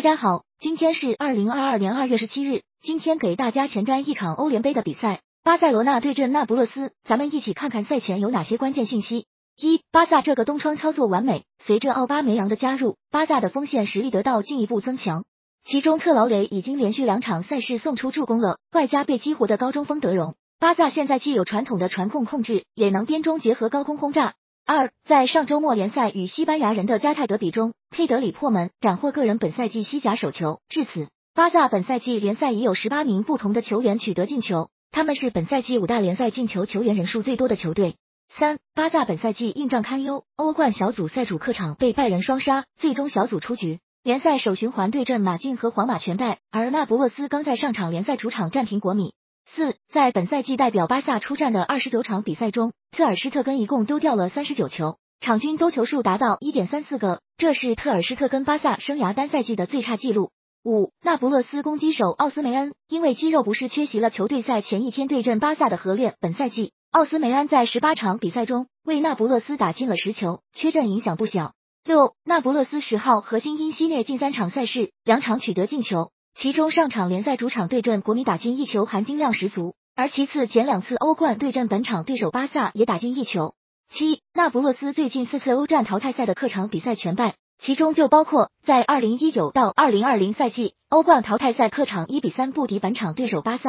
大家好，今天是二零二二年二月十七日。今天给大家前瞻一场欧联杯的比赛，巴塞罗那对阵那不勒斯。咱们一起看看赛前有哪些关键信息。一、巴萨这个东窗操作完美，随着奥巴梅扬的加入，巴萨的锋线实力得到进一步增强。其中特劳雷已经连续两场赛事送出助攻了，外加被激活的高中锋德容，巴萨现在既有传统的传控控制，也能边中结合高空轰炸。二，在上周末联赛与西班牙人的加泰德比中，佩德里破门斩获个人本赛季西甲首球。至此，巴萨本赛季联赛已有十八名不同的球员取得进球，他们是本赛季五大联赛进球球员人数最多的球队。三，巴萨本赛季硬仗堪忧，欧冠小组赛主客场被拜仁双杀，最终小组出局。联赛首循环对阵马竞和皇马全败，而那不勒斯刚在上场联赛主场战平国米。四，在本赛季代表巴萨出战的二十九场比赛中，特尔施特根一共丢掉了三十九球，场均丢球数达到一点三四个，这是特尔施特根巴萨生涯单赛季的最差纪录。五，那不勒斯攻击手奥斯梅恩因为肌肉不适缺席了球队赛前一天对阵巴萨的合练。本赛季，奥斯梅恩在十八场比赛中为那不勒斯打进了十球，缺阵影响不小。六，那不勒斯十号核心因西涅近三场赛事两场取得进球。其中上场联赛主场对阵国米打进一球，含金量十足。而其次前两次欧冠对阵本场对手巴萨也打进一球。七，那不勒斯最近四次欧战淘汰赛的客场比赛全败，其中就包括在二零一九到二零二零赛季欧冠淘汰赛客场一比三不敌本场对手巴萨。